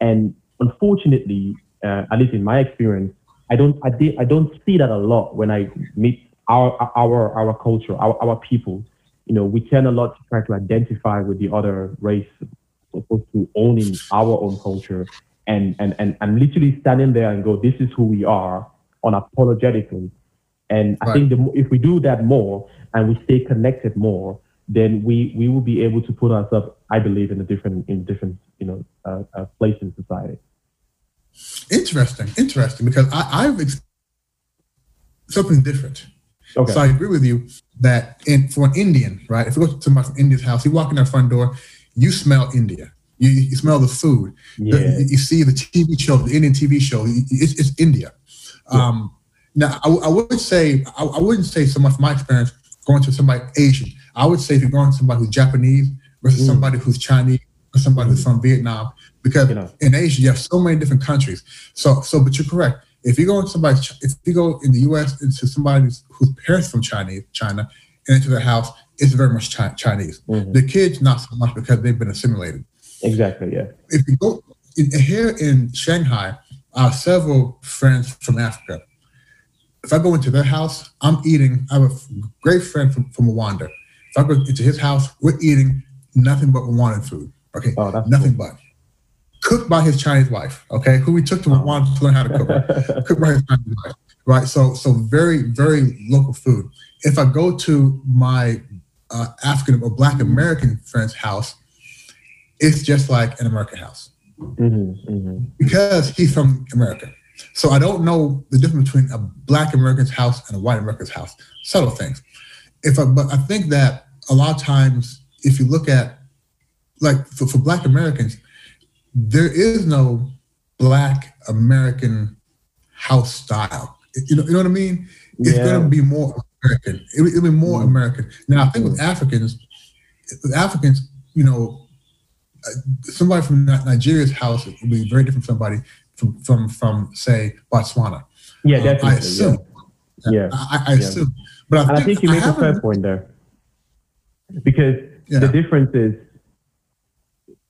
and unfortunately, uh, at least in my experience, I don't I, did, I don't see that a lot when I meet our our our culture, our our people. You know, we tend a lot to try to identify with the other race, opposed to owning our own culture, and and and and literally standing there and go, this is who we are, unapologetically. And I right. think the, if we do that more and we stay connected more, then we we will be able to put ourselves, I believe, in a different in different you know uh, uh, place in society. Interesting, interesting, because I, I've ex- something different. Okay. So I agree with you that in, for an Indian, right? If you go to somebody from India's house, you walk in their front door, you smell India. You, you smell the food. Yeah. You, you, see the TV show, the Indian TV show. It's, it's India. Um, now, I, I, would say I, I, wouldn't say so much my experience going to somebody Asian. I would say if you're going to somebody who's Japanese versus mm. somebody who's Chinese or somebody mm. who's from Vietnam, because you know. in Asia you have so many different countries. So, so, but you're correct. If you go into somebody, if you go in the U.S. into somebody whose parents from Chinese, China, and into their house, it's very much Chinese. Mm-hmm. The kids not so much because they've been assimilated. Exactly. Yeah. If you go in, here in Shanghai, I have several friends from Africa. If I go into their house, I'm eating. I have a great friend from, from Rwanda. If I go into his house, we're eating nothing but Rwandan food. Okay, oh, nothing cool. but cooked by his Chinese wife. Okay, who we took to Rwanda to learn how to cook. cooked by his Chinese wife. Right. So, so very, very local food. If I go to my uh, African or Black American friend's house, it's just like an American house mm-hmm, mm-hmm. because he's from America. So I don't know the difference between a Black American's house and a white American's house. Subtle things. If I, but I think that a lot of times, if you look at like for, for Black Americans, there is no Black American house style. You know, you know what I mean? It's yeah. going to be more American. It, will be more mm-hmm. American. Now, I think with Africans, with Africans, you know, somebody from Nigeria's house would be very different from somebody from from from say Botswana. Yeah, um, definitely. I assume. Yeah, yeah. I, I assume. But I think, I think, you make a fair point there, because yeah. the difference is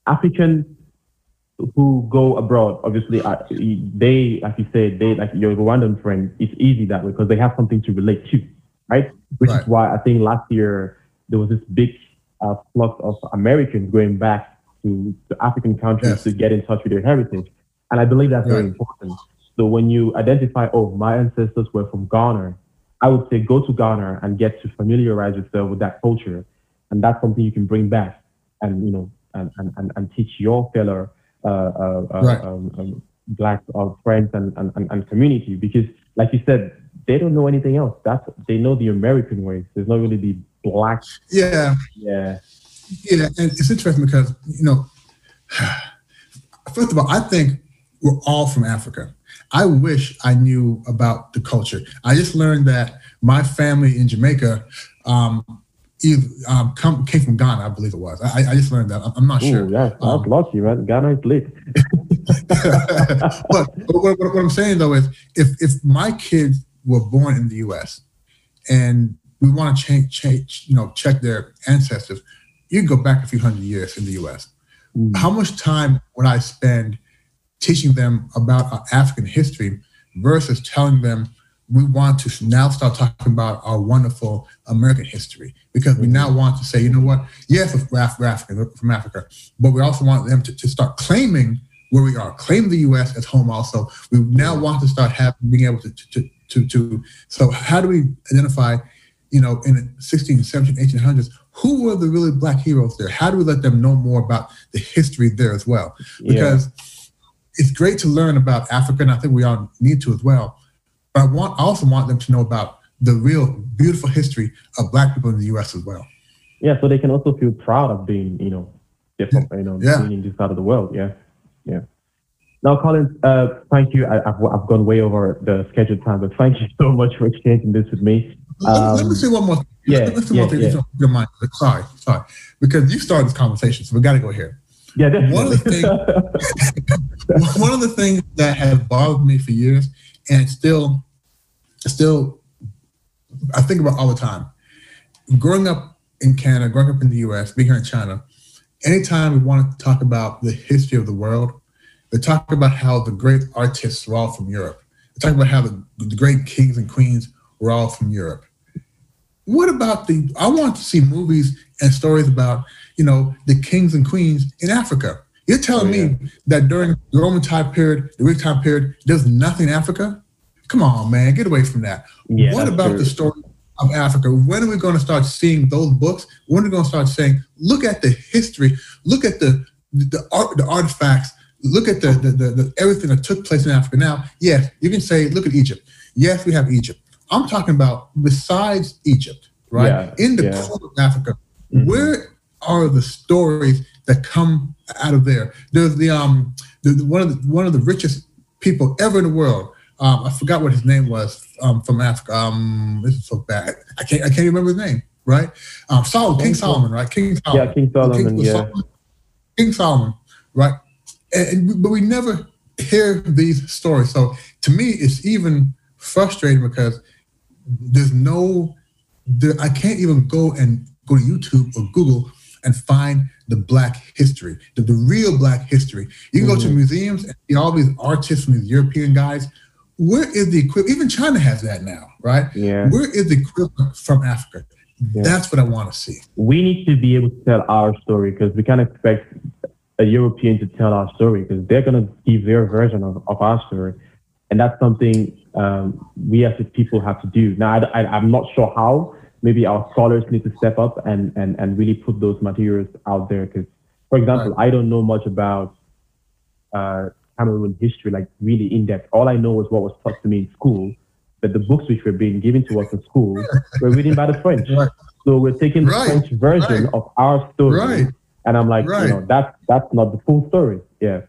Africans who go abroad, obviously, uh, they, as you said, they like your Rwandan friend. It's easy that way because they have something to relate to, right? Which right. is why I think last year there was this big uh, flux of Americans going back to, to African countries yes. to get in touch with their heritage. And I believe that's very important. So when you identify, oh, my ancestors were from Ghana, I would say go to Ghana and get to familiarize yourself with that culture. And that's something you can bring back and, you know, and, and, and teach your fellow uh, uh, uh right. um, um, black uh, friends and, and, and community. Because like you said, they don't know anything else. That's they know the American way. There's not really the black. Yeah. Yeah. Yeah, and it's interesting because you know, first of all, I think we're all from Africa. I wish I knew about the culture. I just learned that my family in Jamaica um, either, um, come, came from Ghana, I believe it was. I, I just learned that. I'm not Ooh, sure. Yeah, I um, you, man. Ghana is lit. but, but what, what, I'm saying though is, if if my kids were born in the U.S. and we want to change, change, you know, check their ancestors, you can go back a few hundred years in the U.S. Mm. How much time would I spend teaching them about African history versus telling them we want to now start talking about our wonderful American history because we now want to say, you know what? Yes, we're African from Africa, but we also want them to, to start claiming where we are. Claim the U.S. as home. Also, we now want to start having being able to to to, to so how do we identify? You know, in 16, 17, 1800s, who were the really black heroes there? How do we let them know more about the history there as well? Because yeah. it's great to learn about Africa, and I think we all need to as well. But I want I also want them to know about the real beautiful history of black people in the U.S. as well. Yeah, so they can also feel proud of being, you know, different, you know, yeah. being in this part of the world. Yeah, yeah. Now, Colin, uh, thank you. I, have I've gone way over the scheduled time, but thank you so much for exchanging this with me. Um, let, me say one more. Thing. Yeah, let me say yeah, thing. Yeah. Your mind. Sorry, sorry, because you started this conversation, so we got to go here. Yeah, definitely. One of the things, one of the things that has bothered me for years, and still, still, I think about all the time. Growing up in Canada, growing up in the U.S., being here in China, anytime we want to talk about the history of the world, they talk about how the great artists were all from Europe. They talk about how the, the great kings and queens were all from Europe. What about the? I want to see movies and stories about you know the kings and queens in Africa. You're telling oh, yeah. me that during the Roman time period, the Greek time period, there's nothing in Africa? Come on, man, get away from that. Yeah, what about true. the story of Africa? When are we going to start seeing those books? When are we going to start saying, look at the history, look at the the art, the artifacts, look at the, the, the, the everything that took place in Africa. Now, yes, you can say, look at Egypt. Yes, we have Egypt. I'm talking about besides Egypt, right? Yeah, in the yeah. core of Africa, mm-hmm. where are the stories that come out of there? There's the um the, one of the one of the richest people ever in the world. Um, I forgot what his name was um, from Africa. Um, this is so bad. I can't I can't remember his name. Right? Um, Solomon, King Solomon, right? King Solomon. Yeah, King Solomon. King, yeah. Solomon, King Solomon, right? And, and, but we never hear these stories. So to me, it's even frustrating because there's no, there, I can't even go and go to YouTube or Google and find the Black history, the, the real Black history. You can mm-hmm. go to mm-hmm. museums and see all these artists from these European guys. Where is the equivalent? Even China has that now, right? Yeah. Where is the equivalent from Africa? Yeah. That's what I want to see. We need to be able to tell our story because we can't expect a European to tell our story because they're going to give their version of, of our story. And that's something um, we as people have to do. Now, I, am not sure how. Maybe our scholars need to step up and, and, and really put those materials out there. Because, for example, right. I don't know much about uh, Cameroon history, like really in depth. All I know is what was taught to me in school, But the books which were being given to us in school were written by the French. Right. So we're taking the right. French version of our story. And I'm like, you know, that's that's not the full story. Yeah.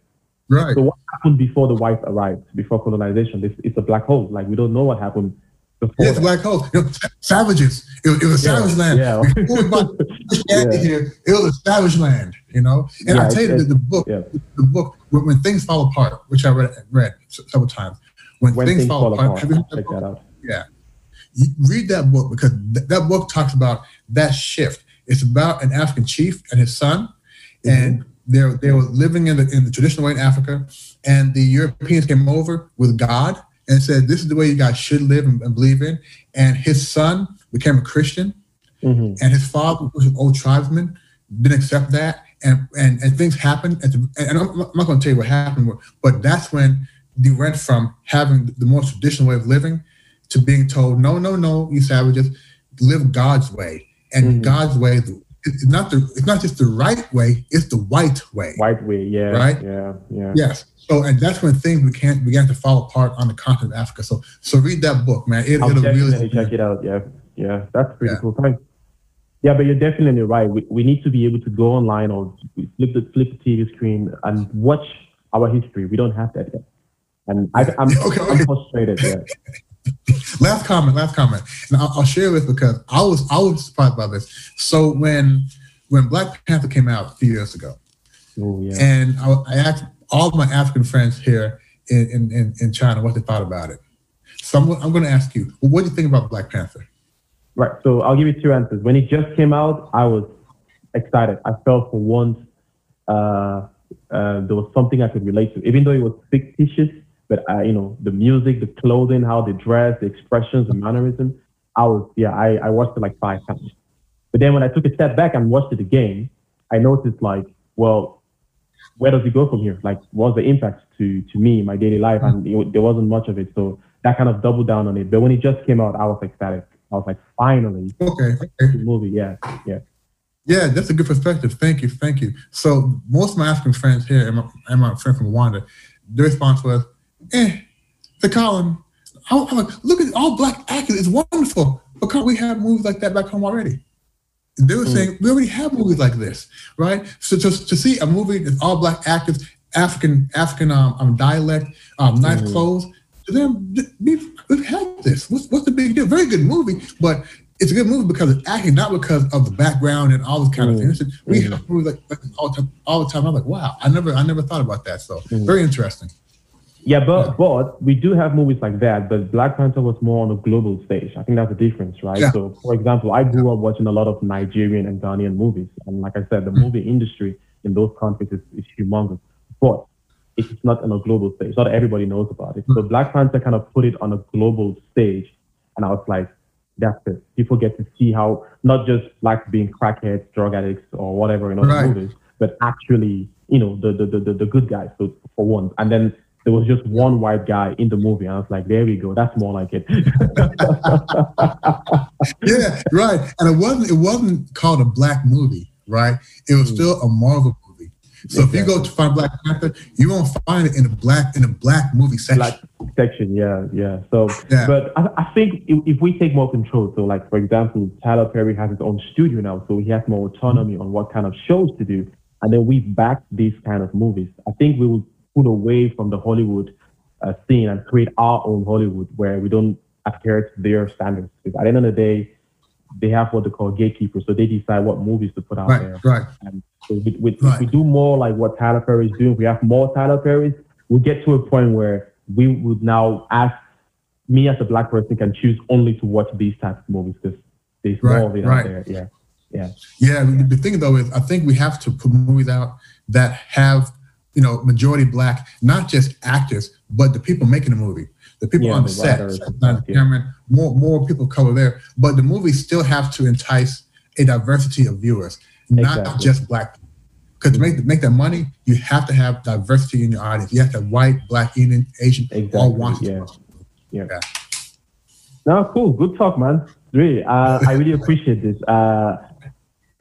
Right. So what happened before the whites arrived, before colonization? It's, it's a black hole. Like we don't know what happened before. Yeah, it's a black hole. You know, savages. It, it was a yeah, savage land. Yeah. We yeah. here, it was a savage land. You know. And yeah, I tell you the, the book, the book when, when, things fall apart, which I read read several times. When, when things, things, fall, fall apart, apart. Have you heard that, that out. Yeah. You read that book because th- that book talks about that shift. It's about an African chief and his son, mm-hmm. and they they were living in the in the traditional way in Africa, and the Europeans came over with God and said, "This is the way you guys should live and, and believe in." And his son became a Christian, mm-hmm. and his father was an old tribesman, didn't accept that, and and, and things happened. The, and I'm, I'm not going to tell you what happened, but that's when they went from having the more traditional way of living to being told, "No, no, no, you savages, live God's way." And mm-hmm. God's way, it's not the it's not just the right way, it's the white way. White way, yeah. Right? Yeah, yeah. Yes. So and that's when things we can't began to fall apart on the continent of Africa. So so read that book, man. It, will really check it out. Yeah. Yeah. That's pretty yeah. cool. Thanks. Yeah, but you're definitely right. We, we need to be able to go online or flip the flip the TV screen and watch our history. We don't have that yet. And I, am I'm, okay, okay. I'm frustrated. Yeah. Last comment, last comment, and I'll, I'll, share this because I was I was surprised by this. So when when Black Panther came out a few years ago, Ooh, yeah. and I, I, asked all of my African friends here in, in, in China what they thought about it. So I'm, I'm going to ask you, well, what do you think about Black Panther? Right. So I'll give you two answers. When it just came out, I was excited. I felt for once uh, uh, there was something I could relate to, even though it was fictitious but I, you know, the music, the clothing, how they dress, the expressions, the mannerism, I was, yeah, I, I watched it like five times. But then when I took a step back and watched it again, I noticed like, well, where does it go from here? Like, what's the impact to to me, my daily life? And it, there wasn't much of it, so that kind of doubled down on it. But when it just came out, I was ecstatic. I was like, finally, okay, okay. movie, yeah, yeah. Yeah, that's a good perspective. Thank you, thank you. So most of my African friends here and my, and my friend from Rwanda, their response was, "Eh, the Colin, I'm like, look at all black actors. It's wonderful, but can't we have movies like that back home already?" They were mm. saying we already have movies like this, right? So to, to see a movie with all black actors, African African um, um dialect, um, nice mm. clothes, to them we've, we've had this. What's, what's the big deal? Very good movie, but it's a good movie because it's acting, not because of the background and all this kind mm. of things. We mm. have movies like, like all, the time, all the time. I'm like, wow, I never I never thought about that. So mm. very interesting. Yeah, but yeah. but we do have movies like that. But Black Panther was more on a global stage. I think that's the difference, right? Yeah. So, for example, I grew up watching a lot of Nigerian and Ghanaian movies, and like I said, the hmm. movie industry in those countries is, is humongous. But it's not on a global stage. Not everybody knows about it. Hmm. So Black Panther kind of put it on a global stage, and I was like, that's it. People get to see how not just blacks being crackheads, drug addicts, or whatever in other right. movies, but actually, you know, the the the, the good guys so for once. And then there was just one white guy in the movie. And I was like, there we go. That's more like it. yeah, right. And it wasn't it wasn't called a black movie, right? It was mm. still a Marvel movie. So exactly. if you go to find Black Panther, you won't find it in a black in a black movie section. Black section, yeah, yeah. So, yeah. but I, I think if, if, we take more control, so like for example, Tyler Perry has his own studio now, so he has more autonomy mm-hmm. on what kind of shows to do, and then we back these kind of movies. I think we will pull away from the Hollywood uh, scene and create our own Hollywood where we don't adhere to their standards. Because at the end of the day, they have what they call gatekeepers, so they decide what movies to put out right, there. Right. And so right. if we do more like what Tyler Perry is doing, we have more Tyler Perrys, we get to a point where we would now ask me as a black person can choose only to watch these types of movies because there's right, more of it out there. Yeah. Yeah. Yeah. The thing though is I think we have to put movies out that have you know, majority black, not just actors, but the people making the movie, the people yeah, on the, the set, writers, camera, more more people of color there. But the movies still have to entice a diversity of viewers, exactly. not just black people. Because to make make that money, you have to have diversity in your audience. You have to have white, black, Indian, Asian, exactly. all want yeah. yeah. yeah. No, cool. Good talk, man. Really, uh, I really appreciate this. Uh,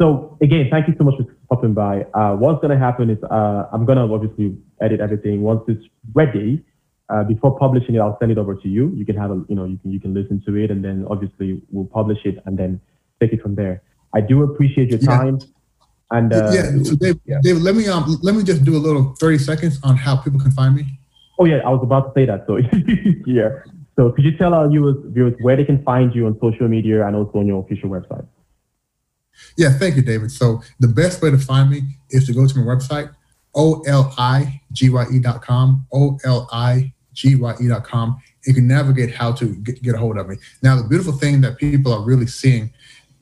so again, thank you so much for popping by. Uh, what's gonna happen is uh, I'm gonna obviously edit everything. Once it's ready, uh, before publishing it, I'll send it over to you. You can have a, you know, you can you can listen to it, and then obviously we'll publish it and then take it from there. I do appreciate your time. Yeah. And uh, yeah, so Dave, yeah. David, let me um, let me just do a little 30 seconds on how people can find me. Oh yeah, I was about to say that. So yeah. So could you tell our viewers, viewers where they can find you on social media and also on your official website? Yeah, thank you, David. So the best way to find me is to go to my website, oligye.com, oligye.com. You can navigate how to get, get a hold of me. Now, the beautiful thing that people are really seeing,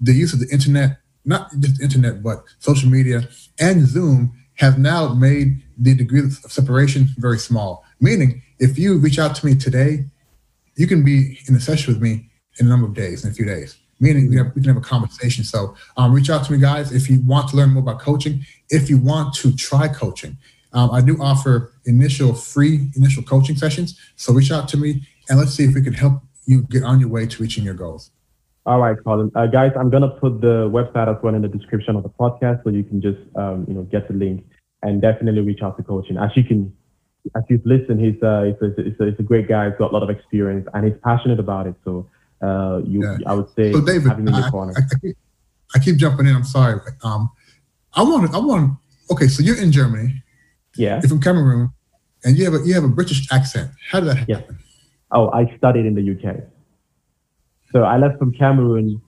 the use of the internet, not just internet, but social media and Zoom have now made the degree of separation very small. Meaning, if you reach out to me today, you can be in a session with me in a number of days, in a few days meaning we, have, we can have a conversation. So um, reach out to me, guys, if you want to learn more about coaching. If you want to try coaching, um, I do offer initial free initial coaching sessions. So reach out to me and let's see if we can help you get on your way to reaching your goals. All right, Colin. Uh, guys, I'm gonna put the website as well in the description of the podcast, so you can just um, you know get the link and definitely reach out to coaching. As you can, as you've listened, he's uh, he's a, he's a, he's a great guy. He's got a lot of experience and he's passionate about it. So uh, you, yeah. I would say, so David, having in your I, corner. I, I, keep, I, keep, jumping in. I'm sorry. Um, I want, I want. Okay, so you're in Germany. Yeah. You're from Cameroon, and you have a you have a British accent. How did that happen? Yeah. Oh, I studied in the UK. So I left from Cameroon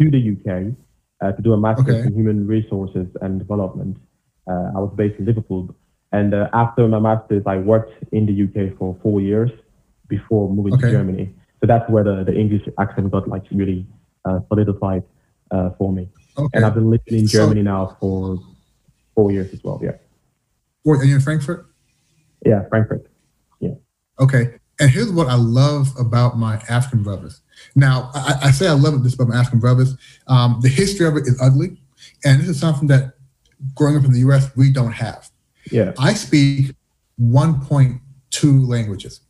to the UK uh, to do a master's okay. in human resources and development. Uh, I was based in Liverpool, and uh, after my master's, I worked in the UK for four years before moving okay. to Germany. So that's where the, the English accent got like really uh, solidified uh, for me. Okay. And I've been living in Germany so, now for four years as well. Yeah. Wait, are you in Frankfurt? Yeah, Frankfurt. Yeah. Okay. And here's what I love about my African brothers. Now, I, I say I love this about my African brothers. Um, the history of it is ugly. And this is something that growing up in the US, we don't have. Yeah. I speak 1.2 languages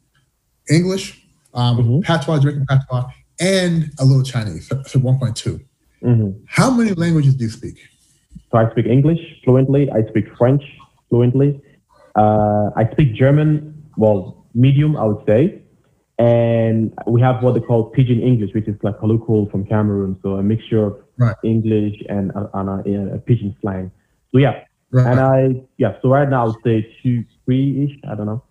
English, um, mm-hmm. Patois, Jamaican Patois, and a little Chinese, so, so 1.2. Mm-hmm. How many languages do you speak? So I speak English fluently, I speak French fluently, uh, I speak German, well, medium, I would say. And we have what they call pidgin English, which is like colloquial from Cameroon. So a mixture of right. English and, uh, and a, a pidgin slang. So yeah, Right. And I, yeah, so right now I would say two, three ish. I don't know.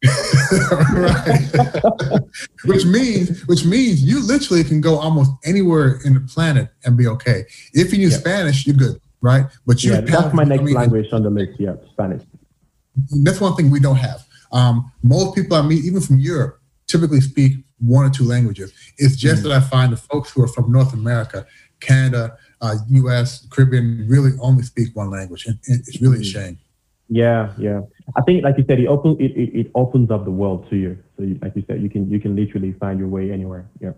right. which means, which means you literally can go almost anywhere in the planet and be okay. If you use yeah. Spanish, you're good, right? But you yeah, that's my next I mean, language on the list. Yeah, Spanish. That's one thing we don't have. Um, most people I meet, even from Europe, typically speak one or two languages. It's just mm-hmm. that I find the folks who are from North America, Canada, uh, U.S., Caribbean really only speak one language, and, it's really a mm. shame. Yeah, yeah. I think, like you said, it opens it, it, it opens up the world to you. So, you, like you said, you can you can literally find your way anywhere. Yeah.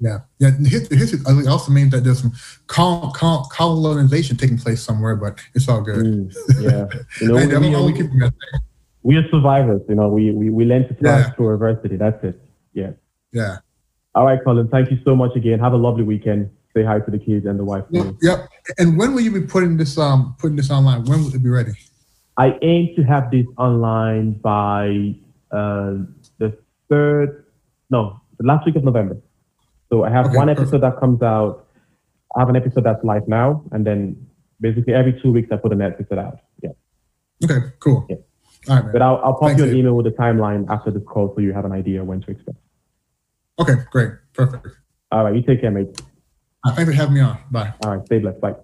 Yeah, yeah. History, history also means that there's some col- col- colonization taking place somewhere, but it's all good. Mm, yeah, you know, we, we, we, we, are survivors. You know, we we, we learn to thrive yeah. through adversity. That's it. Yeah. Yeah. All right, Colin. Thank you so much again. Have a lovely weekend say hi to the kids and the wife. Well, yep. And when will you be putting this um putting this online? When will it be ready? I aim to have this online by uh, the third, no, the last week of November. So I have okay, one episode perfect. that comes out. I have an episode that's live now, and then basically every two weeks I put an episode out. Yeah. Okay. Cool. Yeah. All right, man. But I'll, I'll pop Thanks, you an email with the timeline after this call so you have an idea when to expect. Okay. Great. Perfect. All right. You take care, mate. Uh, thanks for having me on. Bye. All right. Stay blessed. Bye.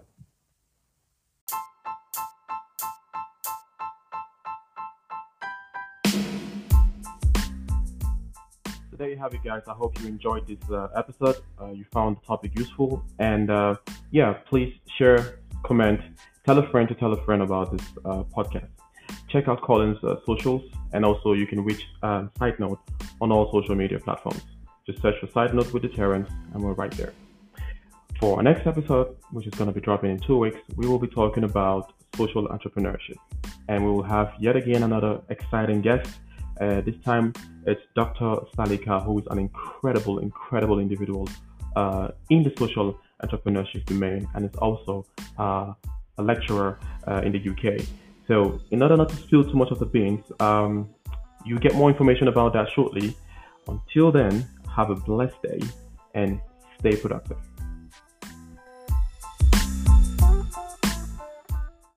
There you have it, guys. I hope you enjoyed this uh, episode. Uh, you found the topic useful. And uh, yeah, please share, comment, tell a friend to tell a friend about this uh, podcast. Check out Colin's uh, socials, and also you can reach Side Note on all social media platforms. Just search for Side Note with D. Terence, and we're right there. For our next episode, which is going to be dropping in two weeks, we will be talking about social entrepreneurship. And we will have yet again another exciting guest. Uh, this time it's Dr. Salika, who is an incredible, incredible individual uh, in the social entrepreneurship domain and is also uh, a lecturer uh, in the UK. So, in order not to spill too much of the beans, um, you get more information about that shortly. Until then, have a blessed day and stay productive.